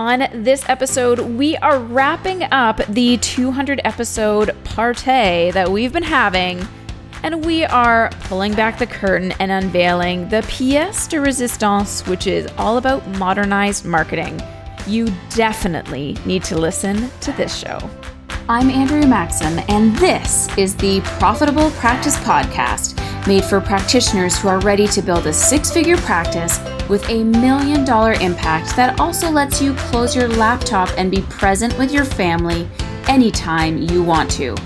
On this episode, we are wrapping up the 200 episode party that we've been having, and we are pulling back the curtain and unveiling the pièce de résistance, which is all about modernized marketing. You definitely need to listen to this show. I'm Andrea Maxim, and this is the Profitable Practice Podcast made for practitioners who are ready to build a six figure practice with a million dollar impact that also lets you close your laptop and be present with your family anytime you want to.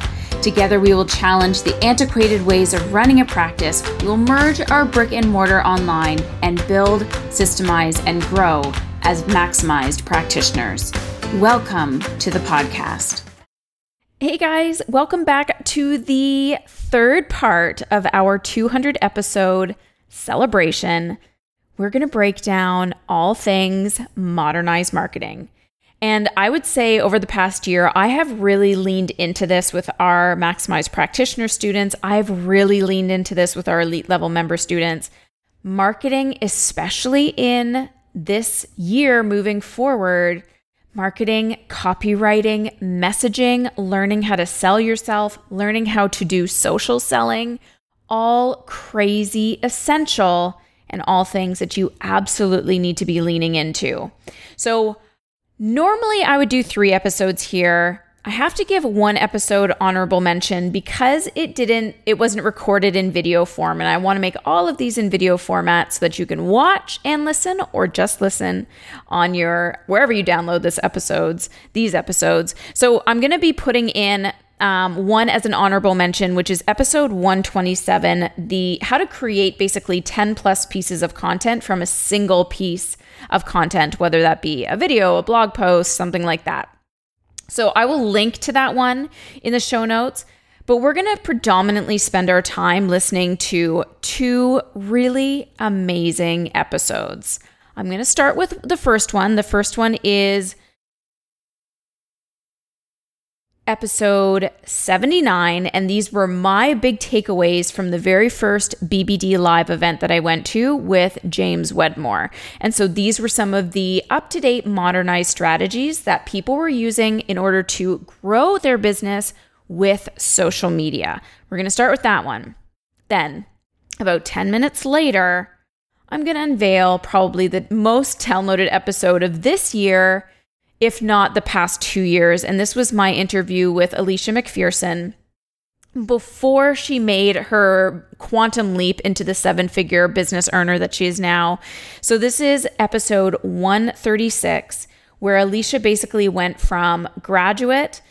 Together, we will challenge the antiquated ways of running a practice. We will merge our brick and mortar online and build, systemize, and grow as maximized practitioners. Welcome to the podcast. Hey guys, welcome back to the third part of our 200 episode celebration. We're going to break down all things modernized marketing. And I would say over the past year, I have really leaned into this with our Maximize Practitioner students. I've really leaned into this with our elite level member students. Marketing, especially in this year moving forward, marketing, copywriting, messaging, learning how to sell yourself, learning how to do social selling, all crazy essential and all things that you absolutely need to be leaning into. So, normally I would do three episodes here. I have to give one episode honorable mention because it didn't it wasn't recorded in video form and I want to make all of these in video format so that you can watch and listen or just listen on your wherever you download this episodes, these episodes. So I'm going to be putting in um, one as an honorable mention, which is episode 127, the how to create basically 10 plus pieces of content from a single piece of content, whether that be a video, a blog post, something like that. So I will link to that one in the show notes. But we're going to predominantly spend our time listening to two really amazing episodes. I'm going to start with the first one. The first one is episode 79. And these were my big takeaways from the very first BBD live event that I went to with James Wedmore. And so these were some of the up to date modernized strategies that people were using in order to grow their business with social media. We're going to start with that one. Then, about 10 minutes later, I'm going to unveil probably the most downloaded episode of this year if not the past two years. And this was my interview with Alicia MacPherson before she made her quantum leap into the seven figure business earner that she is now. So, this is episode 136, where Alicia basically went from graduate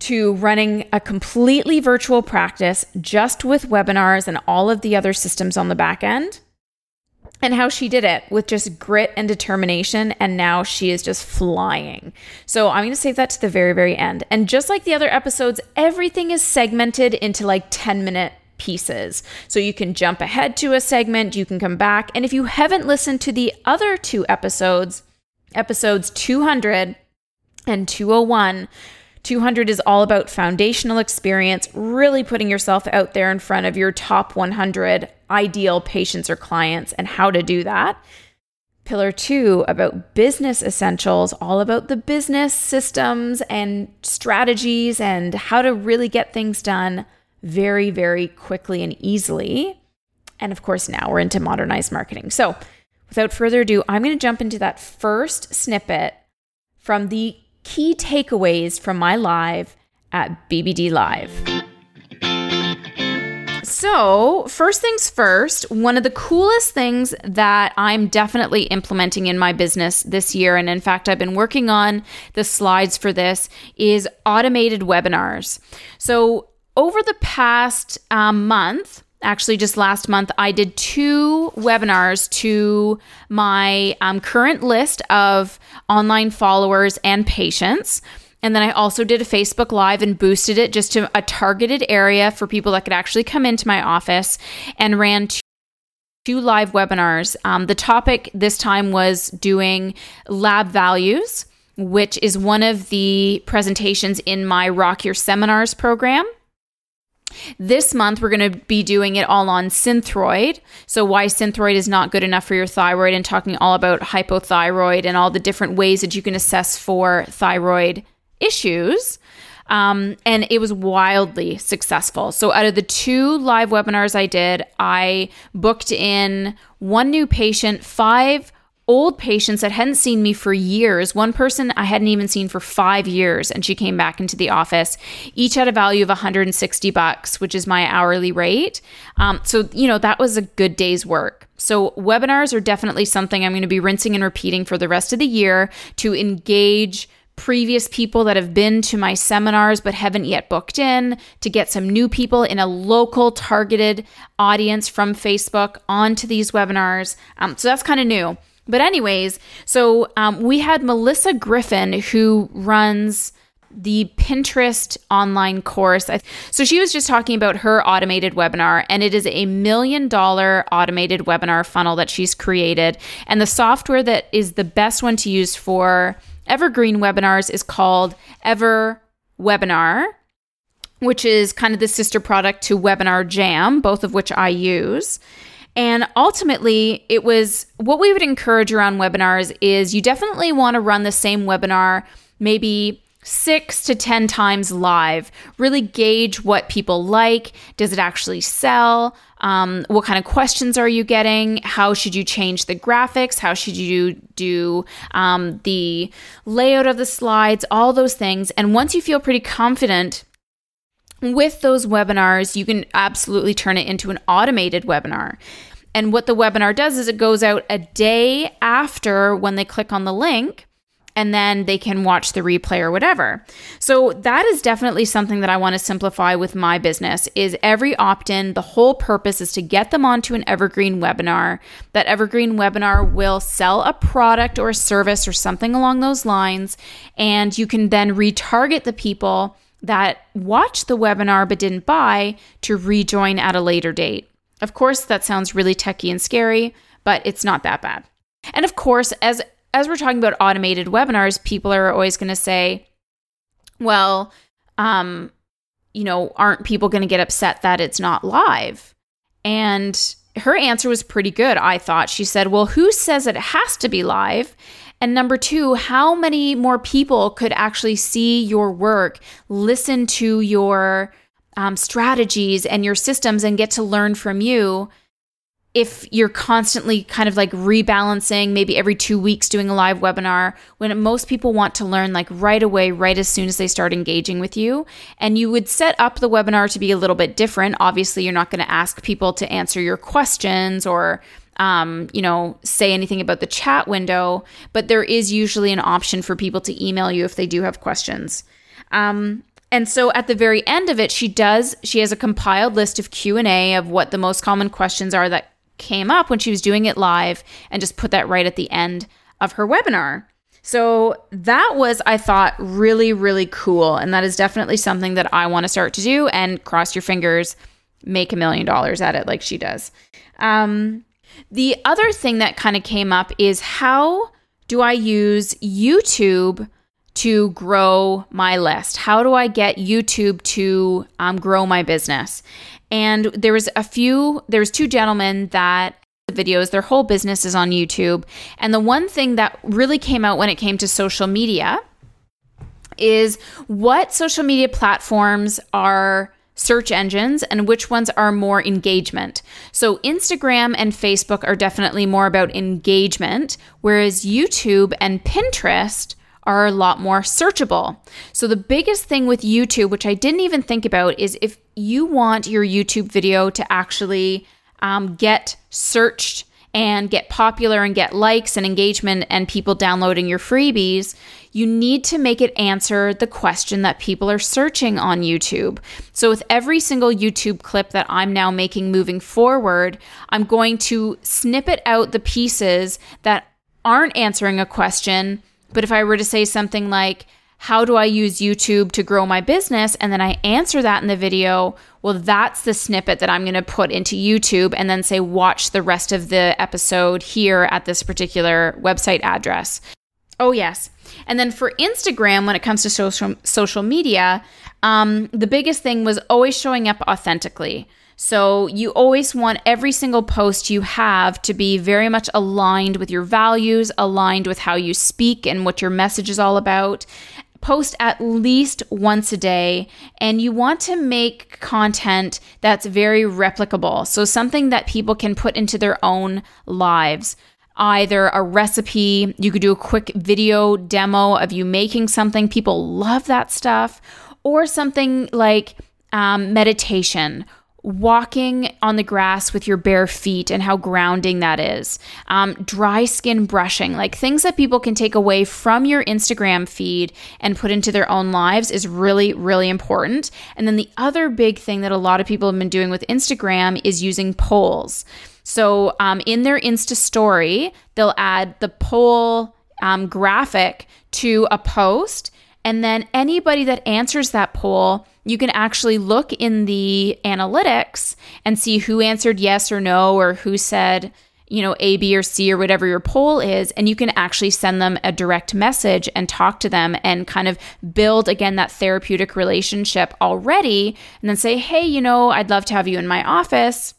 to running a completely virtual practice just with webinars and all of the other systems on the back end and how she did it with just grit and determination. And now she is just flying. So I'm going to save that to the very, very end. And just like the other episodes, everything is segmented into like 10 minute pieces. So you can jump ahead to a segment, you can come back. And if you haven't listened to the other two episodes, episodes 200 and 201, 200 is all about foundational experience, really putting yourself out there in front of your top 100 ideal patients or clients and how to do that. Pillar two about business essentials, all about the business systems and strategies and how to really get things done very, very quickly and easily. And of course, now we're into modernized marketing. So, without further ado, I'm going to jump into that first snippet from the key takeaways from my live at BBD Live. So, first things first, one of the coolest things that I'm definitely implementing in my business this year, and in fact, I've been working on the slides for this, is automated webinars. So, over the past um, month, actually just last month i did two webinars to my um, current list of online followers and patients and then I also did a Facebook Live and boosted it just to a targeted area for people that could actually come into my office and ran two, two live webinars. Um, the topic this time was doing lab values, which is one of the presentations in my Rock Your Seminars program. This month, we're going to be doing it all on Synthroid. So, why Synthroid is not good enough for your thyroid, and talking all about hypothyroid and all the different ways that you can assess for thyroid issues. Um, and it was wildly successful. So, out of the two live webinars I did, I booked in one new patient, five old patients that hadn't seen me for years. One person I hadn't even seen for five years, and she came back into the office. Each had a value of 160 bucks, which is my hourly rate. Um, so you know that was a good day's work. So webinars are definitely something I'm going to be rinsing and repeating for the rest of the year to engage previous people that have been to my seminars but haven't yet booked in, to get some new people in a local targeted audience from Facebook onto these webinars. Um, so that's kind of new. But, anyways, so um, we had Melissa Griffin who runs the Pinterest online course. So she was just talking about her automated webinar, and it is a million dollar automated webinar funnel that she's created. And the software that is the best one to use for evergreen webinars is called Ever Webinar, which is kind of the sister product to Webinar Jam, both of which I use. And ultimately, it was what we would encourage around webinars is you definitely want to run the same webinar maybe six to 10 times live. Really gauge what people like. Does it actually sell? Um, what kind of questions are you getting? How should you change the graphics? How should you do um, the layout of the slides? All those things. And once you feel pretty confident, with those webinars, you can absolutely turn it into an automated webinar. And what the webinar does is it goes out a day after when they click on the link and then they can watch the replay or whatever. So that is definitely something that I want to simplify with my business is every opt-in, the whole purpose is to get them onto an evergreen webinar. That evergreen webinar will sell a product or a service or something along those lines and you can then retarget the people that watched the webinar but didn't buy to rejoin at a later date. Of course, that sounds really techy and scary, but it's not that bad. And of course, as as we're talking about automated webinars, people are always going to say, well, um, you know, aren't people going to get upset that it's not live? And her answer was pretty good, I thought. She said, Well, who says it has to be live? And number two, how many more people could actually see your work, listen to your um, strategies and your systems, and get to learn from you? If you're constantly kind of like rebalancing, maybe every two weeks doing a live webinar, when most people want to learn like right away, right as soon as they start engaging with you. And you would set up the webinar to be a little bit different. Obviously, you're not going to ask people to answer your questions or um, you know, say anything about the chat window, but there is usually an option for people to email you if they do have questions. Um, and so at the very end of it, she does, she has a compiled list of Q&A of what the most common questions are that came up when she was doing it live and just put that right at the end of her webinar. So that was, I thought, really, really cool. And that is definitely something that I want to start to do and cross your fingers, make a million dollars at it like she does. Um, the other thing that kind of came up is how do I use YouTube to grow my list? How do I get YouTube to um, grow my business? And there was a few, there was two gentlemen that the videos, their whole business is on YouTube. And the one thing that really came out when it came to social media is what social media platforms are search engines and which ones are more engagement. So, Instagram and Facebook are definitely more about engagement, whereas YouTube and Pinterest are a lot more searchable. So, the biggest thing with YouTube, which I didn't even think about, is if you want your YouTube video to actually um, get searched and get popular and get likes and engagement and people downloading your freebies, you need to make it answer the question that people are searching on YouTube. So, with every single YouTube clip that I'm now making moving forward, I'm going to snippet out the pieces that aren't answering a question but if I were to say something like, how do I use YouTube to grow my business? And then I answer that in the video. Well, that's the snippet that I'm going to put into YouTube and then say, watch the rest of the episode here at this particular website address. Oh, yes. And then for Instagram, when it comes to social, social media, um, the biggest thing was always showing up authentically. So you always want every single post you have to be very much aligned with your values, aligned with how you speak and what your message is all about. Post at least once a day, and you want to make content that's very replicable. So, something that people can put into their own lives either a recipe, you could do a quick video demo of you making something. People love that stuff. Or something like um, meditation walking on the grass with your bare feet and how grounding that is. Um, dry skin brushing, like things that people can take away from your Instagram feed and put into their own lives is really, really important. And then the other big thing that a lot of people have been doing with Instagram is using polls. So um, in their Insta story, they'll add the poll um, graphic to a post. And then anybody that answers that poll, you can actually look in the analytics and see who answered yes or no, or who said, you know, A, B, or C, or whatever your poll is. And you can actually send them a direct message and talk to them and kind of build, again, that therapeutic relationship already. And then say, hey, you know, I'd love to have you in my office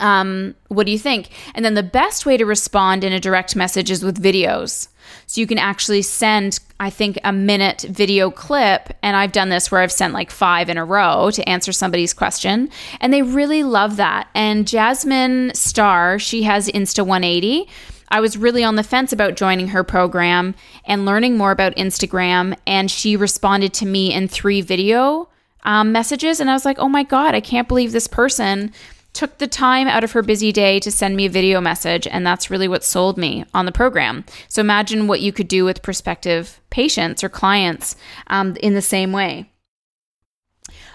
um, what do you think? And then the best way to respond in a direct message is with videos. So you can actually send, I think, a minute video clip. And I've done this where I've sent like five in a row to answer somebody's question. And they really love that. And Jasmine Star, she has Insta 180. I was really on the fence about joining her program and learning more about Instagram. And she responded to me in three video um, messages. And I was like, oh my God, I can't believe this person took the time out of her busy day to send me a video message, and that's really what sold me on the program. So imagine what you could do with prospective patients or clients um, in the same way.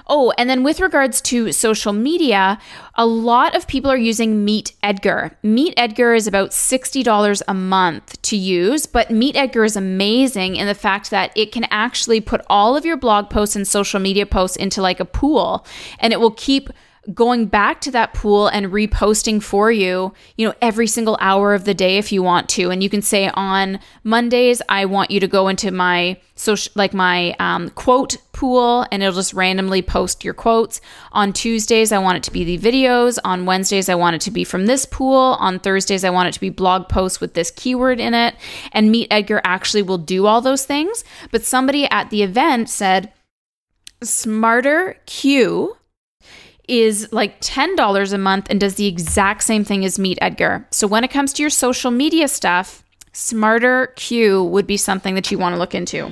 Oh, and then with regards to social media, a lot of people are using Meet Edgar. Meet Edgar is about $60 a month to use, but Meet Edgar is amazing in the fact that it can actually put all of your blog posts and social media posts into like a pool and it will keep going back to that pool and reposting for you, you know, every single hour of the day if you want to. And you can say on Mondays, I want you to go into my social, like my um, quote pool, and it'll just randomly post your quotes. On Tuesdays, I want it to be the videos. On Wednesdays, I want it to be from this pool. On Thursdays, I want it to be blog posts with this keyword in it. And Meet Edgar actually will do all those things. But somebody at the event said, SmarterQueue is like $10 a month and does the exact same thing as Meet Edgar. So when it comes to your social media stuff, SmarterQueue would be something that you want to look into.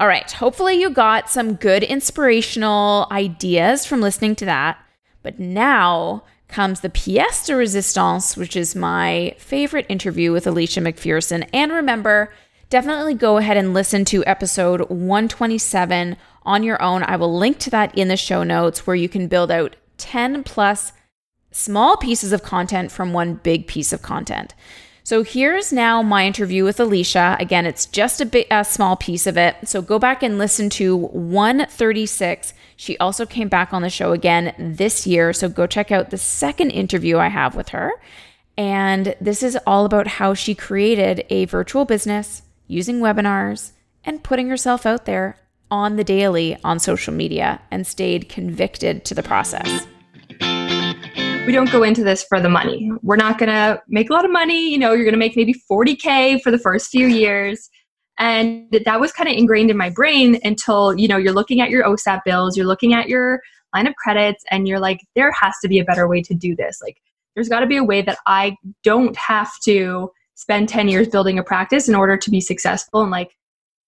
All right, hopefully you got some good inspirational ideas from listening to that. But now comes the pièce de résistance, which is my favorite interview with Alicia MacPherson. And remember, definitely go ahead and listen to episode 127 on your own. I will link to that in the show notes where you can build out 10 plus small pieces of content from one big piece of content. So here's now my interview with Alicia. Again, it's just a bit a small piece of it. So go back and listen to 136. She also came back on the show again this year. So go check out the second interview I have with her. And this is all about how she created a virtual business using webinars and putting herself out there on the daily on social media and stayed convicted to the process. We don't go into this for the money. We're not going to make a lot of money. You know, you're going to make maybe 40K for the first few years. And that was kind of ingrained in my brain until, you know, you're looking at your OSAP bills, you're looking at your line of credits, and you're like, there has to be a better way to do this. Like, there's got to be a way that I don't have to spend 10 years building a practice in order to be successful and like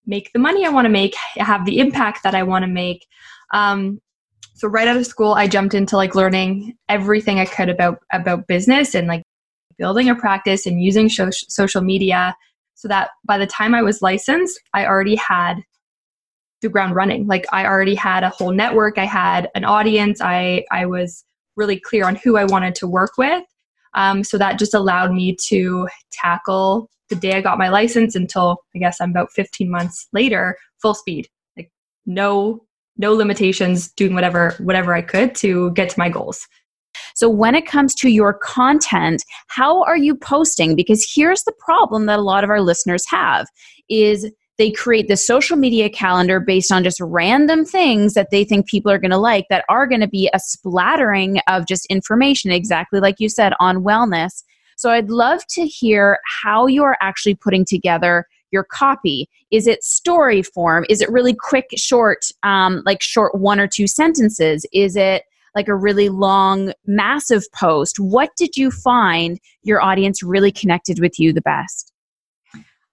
make the money I want to make, have the impact that I want to make. Um, so right out of school, I jumped into like learning everything I could about about business and like building a practice and using so- social media, so that by the time I was licensed, I already had the ground running. Like I already had a whole network. I had an audience. I I was really clear on who I wanted to work with. Um, so that just allowed me to tackle the day I got my license until I guess I'm about 15 months later, full speed. Like no no limitations, doing whatever whatever I could to get to my goals. So, when it comes to your content, how are you posting? Because here's the problem that a lot of our listeners have is they create the social media calendar based on just random things that they think people are going to like that are going to be a splattering of just information exactly like you said on wellness. So i'd love to hear how you're actually putting together your copy. Is it story form? Is it really quick short um, like short one or two sentences? Is it like a really long massive post? What did you find your audience really connected with you the best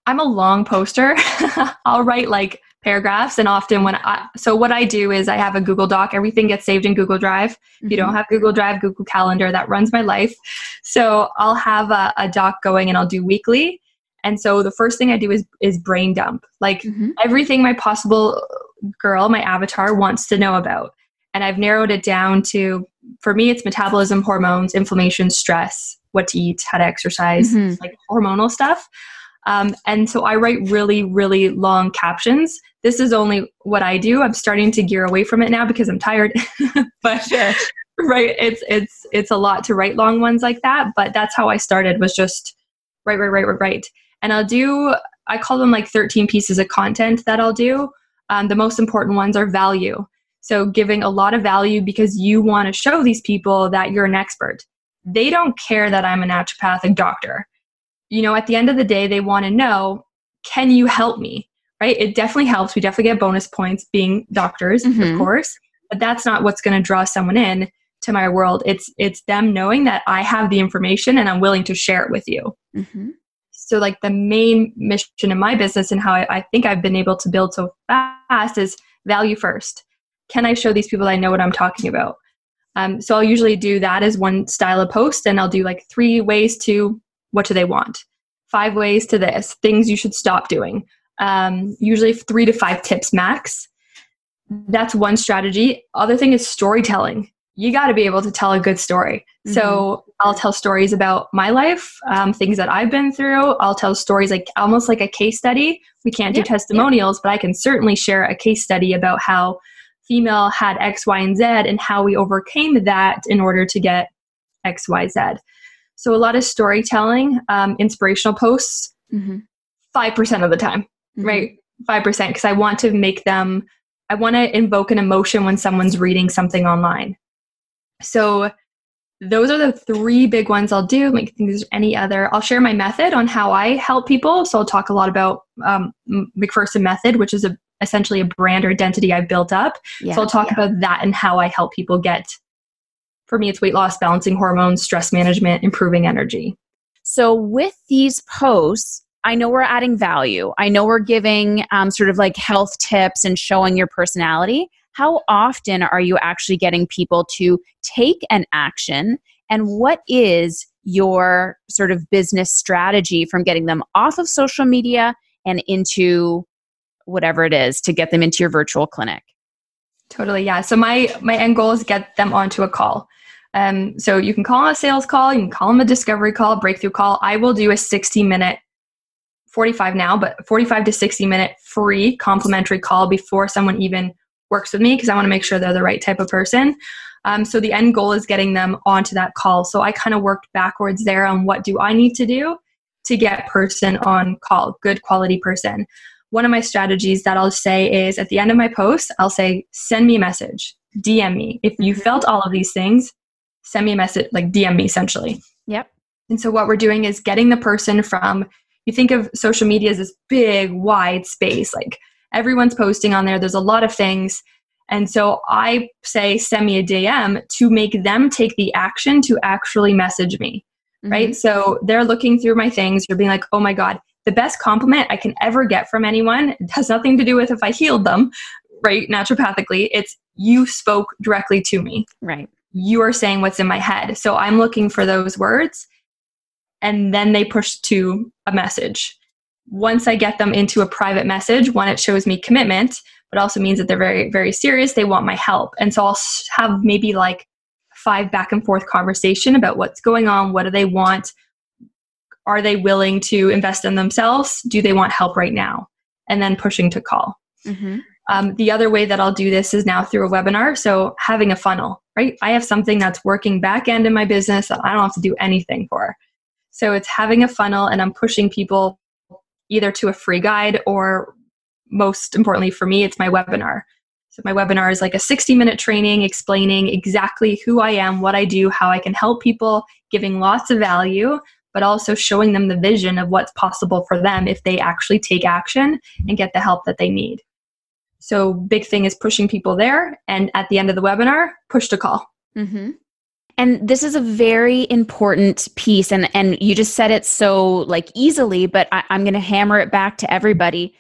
I'm a long poster. I'll write like paragraphs and often when I so what I do is I have a Google Doc. Everything gets saved in Google Drive. Mm-hmm. If you don't mm-hmm. have Google Drive, Google Calendar, that runs my life. So I'll have a, a doc going and I'll do weekly. And so the first thing I do is is brain dump. Like mm-hmm. everything my possible girl, my avatar wants to know about. And I've narrowed it down to for me it's metabolism, hormones, inflammation, stress, what to eat, how to exercise, mm-hmm. like hormonal stuff. Um, and so I write really, really long captions. This is only what I do. I'm starting to gear away from it now because I'm tired. but sure. right, it's it's it's a lot to write long ones like that. But that's how I started. Was just write, write, write, write, write. And I'll do. I call them like 13 pieces of content that I'll do. Um, the most important ones are value. So giving a lot of value because you want to show these people that you're an expert. They don't care that I'm a naturopathic doctor you know, at the end of the day, they want to know, can you help me? Right? It definitely helps. We definitely get bonus points being doctors, mm-hmm. of course, but that's not what's going to draw someone in to my world. It's it's them knowing that I have the information and I'm willing to share it with you. Mm-hmm. So, like the main mission in my business and how I, I think I've been able to build so fast is value first. Can I show these people I know what I'm talking about? Um, so I'll usually do that as one style of post, and I'll do like three ways to what do they want? Five ways to this, things you should stop doing. Um, usually three to five tips max. That's one strategy. Other thing is storytelling. You got to be able to tell a good story. Mm-hmm. So I'll tell stories about my life, um, things that I've been through. I'll tell stories like almost like a case study. We can't do testimonials, but I can certainly share a case study about how female had X, Y, and Z and how we overcame that in order to get X, Y, Z. So a lot of storytelling, um, inspirational posts, mm-hmm. 5% of the time, mm-hmm. right? 5% because I want to make them, I want to invoke an emotion when someone's reading something online. So those are the three big ones I'll do. Like, think there's any other. I'll share my method on how I help people. So I'll talk a lot about um, MacPherson method, which is a, essentially a brand or identity I've built up. Yeah, so I'll talk yeah. about that and how I help people get for me, it's weight loss, balancing hormones, stress management, improving energy. So, with these posts, I know we're adding value. I know we're giving um, sort of like health tips and showing your personality. How often are you actually getting people to take an action? And what is your sort of business strategy from getting them off of social media and into whatever it is to get them into your virtual clinic? Totally, yeah. So my my end goal is get them onto a call. Um, so you can call them a sales call, you can call them a discovery call, breakthrough call. I will do a 60 minute, 45 now, but 45 to 60 minute free complimentary call before someone even works with me because I want to make sure they're the right type of person. Um, so the end goal is getting them onto that call. So I kind of worked backwards there on what do I need to do to get person on call, good quality person. One of my strategies that I'll say is at the end of my post, I'll say, send me a message, DM me. If you mm-hmm. felt all of these things, send me a message, like DM me essentially. Yep. And so what we're doing is getting the person from, you think of social media as this big, wide space, like everyone's posting on there, there's a lot of things. And so I say, send me a DM to make them take the action to actually message me. Mm-hmm. Right. So they're looking through my things, you're being like, oh my God, the best compliment I can ever get from anyone has nothing to do with if I healed them, right? Naturopathically, it's you spoke directly to me. Right you are saying what's in my head. So I'm looking for those words and then they push to a message. Once I get them into a private message, one, it shows me commitment, but also means that they're very, very serious. They want my help. And so I'll have maybe like five back and forth conversation about what's going on, what do they want, are they willing to invest in themselves, do they want help right now, and then pushing to call. Mm-hmm. Um, the other way that I'll do this is now through a webinar. So having a funnel, right? I have something that's working back end in my business that I don't have to do anything for. So it's having a funnel and I'm pushing people either to a free guide or most importantly for me, it's my webinar. So my webinar is like a 60 minute training explaining exactly who I am, what I do, how I can help people, giving lots of value, but also showing them the vision of what's possible for them if they actually take action and get the help that they need. So big thing is pushing people there, and at the end of the webinar, push to call. Mm-hmm. And this is a very important piece, and and you just said it so like easily, but I, I'm going to hammer it back to everybody,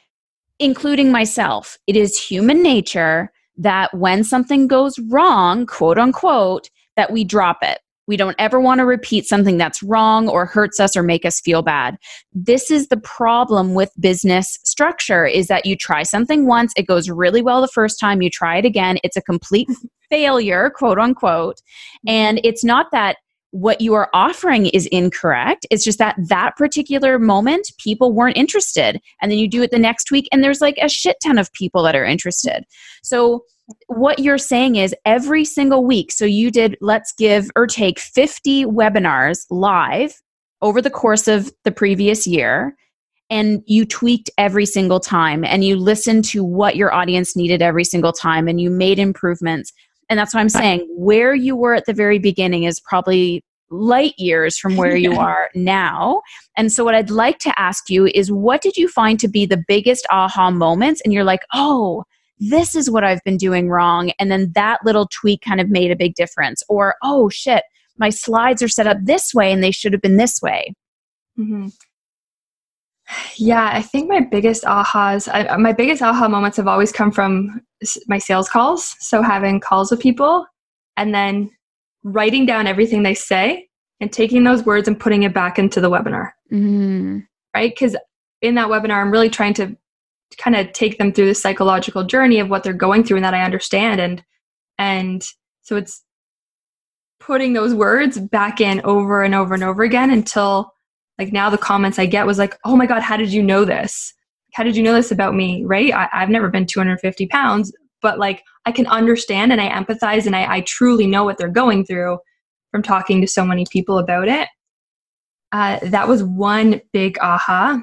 including myself. It is human nature that when something goes wrong, quote unquote, that we drop it we don't ever want to repeat something that's wrong or hurts us or make us feel bad. This is the problem with business structure is that you try something once, it goes really well the first time, you try it again, it's a complete failure, quote unquote. And mm-hmm. it's not that what you are offering is incorrect. It's just that that particular moment, people weren't interested. And then you do it the next week, and there's like a shit ton of people that are interested. So, what you're saying is every single week. So you did, let's give or take 50 webinars live over the course of the previous year. And you tweaked every single time and you listened to what your audience needed every single time and you made improvements. And that's what I'm saying. Where you were at the very beginning is probably light years from where you are now. And so, what I'd like to ask you is what did you find to be the biggest aha moments? And you're like, oh, this is what I've been doing wrong. And then that little tweak kind of made a big difference. Or, oh shit, my slides are set up this way and they should have been this way. Mm-hmm. Yeah, I think my biggest ahas, I, my biggest aha moments have always come from my sales calls. So having calls with people and then writing down everything they say and taking those words and putting it back into the webinar. Mm. Right? Because in that webinar, I'm really trying to kind of take them through the psychological journey of what they're going through and that I understand and and so it's putting those words back in over and over and over again until like now the comments I get was like, oh my God, how did you know this? How did you know this about me? Right? I, have never been 250 pounds, but like I can understand and I empathize and I, I truly know what they're going through from talking to so many people about it. Uh, that was one big aha.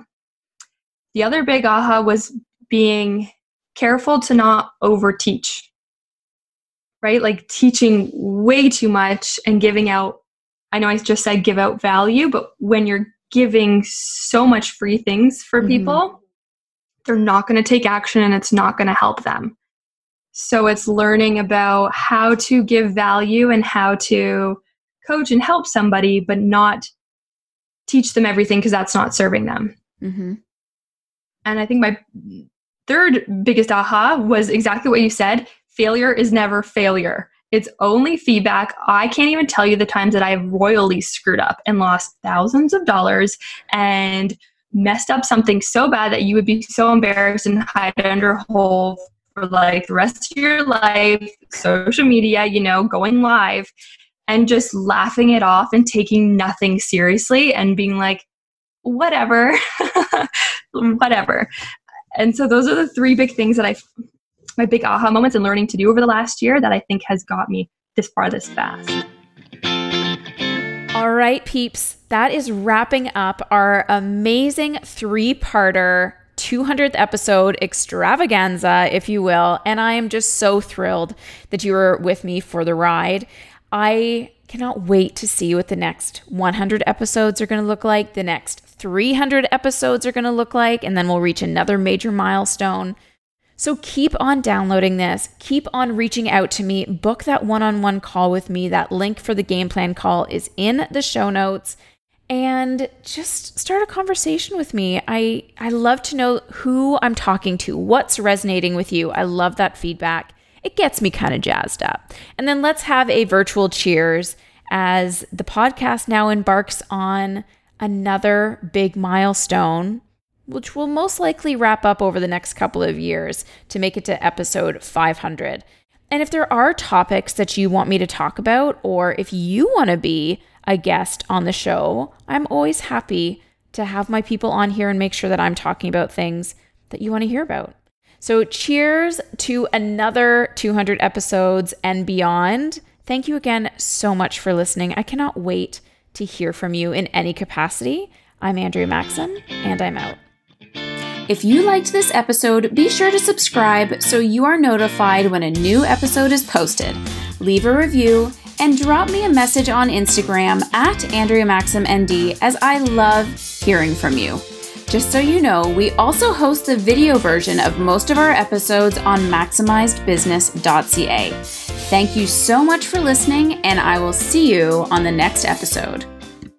The other big aha was being careful to not overteach, right? Like teaching way too much and giving out. I know I just said give out value, but when you're giving so much free things for mm-hmm. people, they're not going to take action and it's not going to help them. So it's learning about how to give value and how to coach and help somebody, but not teach them everything because that's not serving them. Mm-hmm. And I think my third biggest aha was exactly what you said failure is never failure. It's only feedback. I can't even tell you the times that I've royally screwed up and lost thousands of dollars and messed up something so bad that you would be so embarrassed and hide under a hole for like the rest of your life, social media, you know, going live and just laughing it off and taking nothing seriously and being like, whatever, whatever. And so those are the three big things that I, my big aha moments and learning to do over the last year that I think has got me this far this fast. All right, peeps, that is wrapping up our amazing three parter 200th episode extravaganza, if you will. And I am just so thrilled that you were with me for the ride. I cannot wait to see what the next 100 episodes are going to look like, the next 300 episodes are going to look like, and then we'll reach another major milestone. So keep on downloading this, keep on reaching out to me, book that one on one call with me. That link for the game plan call is in the show notes. And just start a conversation with me. I, I love to know who I'm talking to, what's resonating with you. I love that feedback. It gets me kind of jazzed up. And then let's have a virtual cheers as the podcast now embarks on another big milestone, which will most likely wrap up over the next couple of years to make it to episode 500. And if there are topics that you want me to talk about, or if you want to be a guest on the show, I'm always happy to have my people on here and make sure that I'm talking about things that you want to hear about. So, cheers to another 200 episodes and beyond. Thank you again so much for listening. I cannot wait to hear from you in any capacity. I'm Andrea Maxim, and I'm out. If you liked this episode, be sure to subscribe so you are notified when a new episode is posted. Leave a review and drop me a message on Instagram at Andrea Maxim ND as I love hearing from you. Just so you know, we also host the video version of most of our episodes on maximizedbusiness.ca. Thank you so much for listening, and I will see you on the next episode.